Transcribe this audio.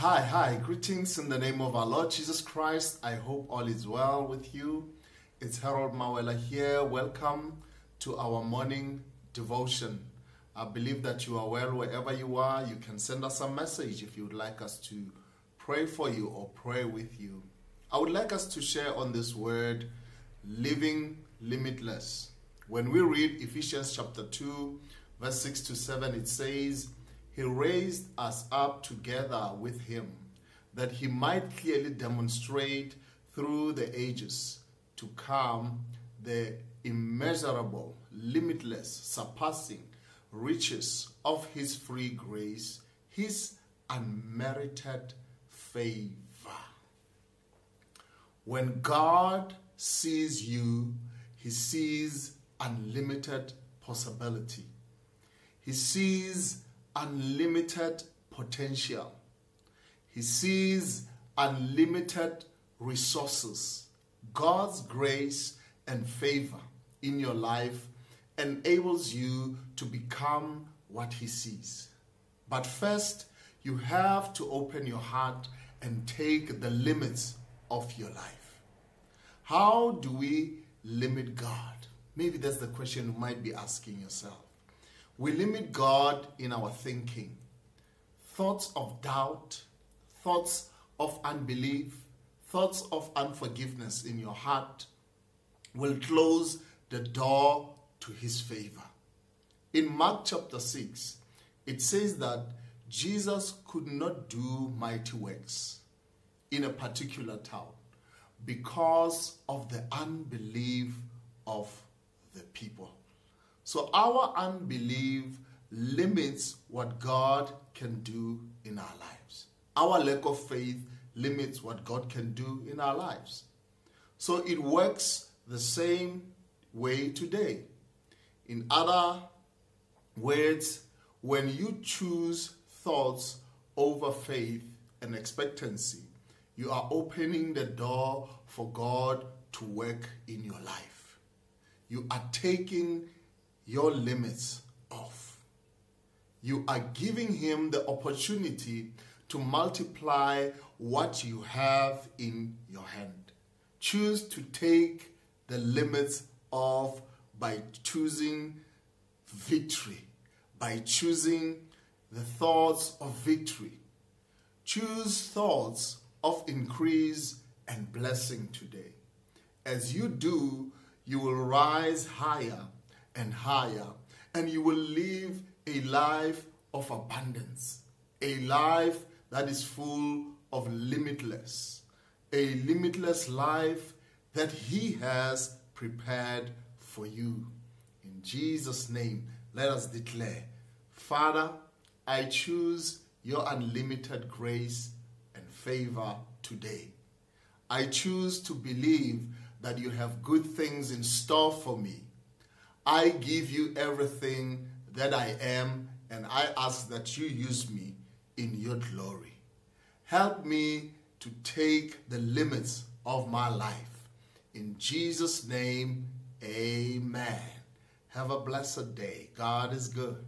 Hi, hi, greetings in the name of our Lord Jesus Christ. I hope all is well with you. It's Harold Mawela here. Welcome to our morning devotion. I believe that you are well wherever you are. You can send us a message if you would like us to pray for you or pray with you. I would like us to share on this word, living limitless. When we read Ephesians chapter 2, verse 6 to 7, it says, He raised us up together with Him, that He might clearly demonstrate through the ages to come the immeasurable, limitless, surpassing riches of His free grace, His unmerited favor. When God sees you, He sees unlimited possibility. He sees unlimited potential. He sees unlimited resources. God's grace and favor in your life enables you to become what He sees. But first, you have to open your heart and take the limits of your life. How do we limit God? Maybe that's the question you might be asking yourself. We limit God in our thinking. Thoughts of doubt, thoughts of unbelief, thoughts of unforgiveness in your heart will close the door to his favor. In Mark chapter 6, it says that Jesus could not do mighty works in a particular town because of the unbelief. So our unbelief limits what God can do in our lives. Our lack of faith limits what God can do in our lives. So it works the same way today. In other words, when you choose thoughts over faith and expectancy, you are opening the door for God to work in your life. You are taking your limits off. You are giving Him the opportunity to multiply what you have in your hand. Choose to take the limits off by choosing victory, by choosing the thoughts of victory. Choose thoughts of increase and blessing today. As you do, you will rise higher and higher, and you will live a life of abundance, a life that is full of limitless, a limitless life that He has prepared for you. In Jesus' name, let us declare Father, I choose your unlimited grace and favor today. I choose to believe that you have good things in store for me. I give you everything that I am, and I ask that you use me in your glory. Help me to take the limits of my life. In Jesus' name, amen. Have a blessed day. God is good.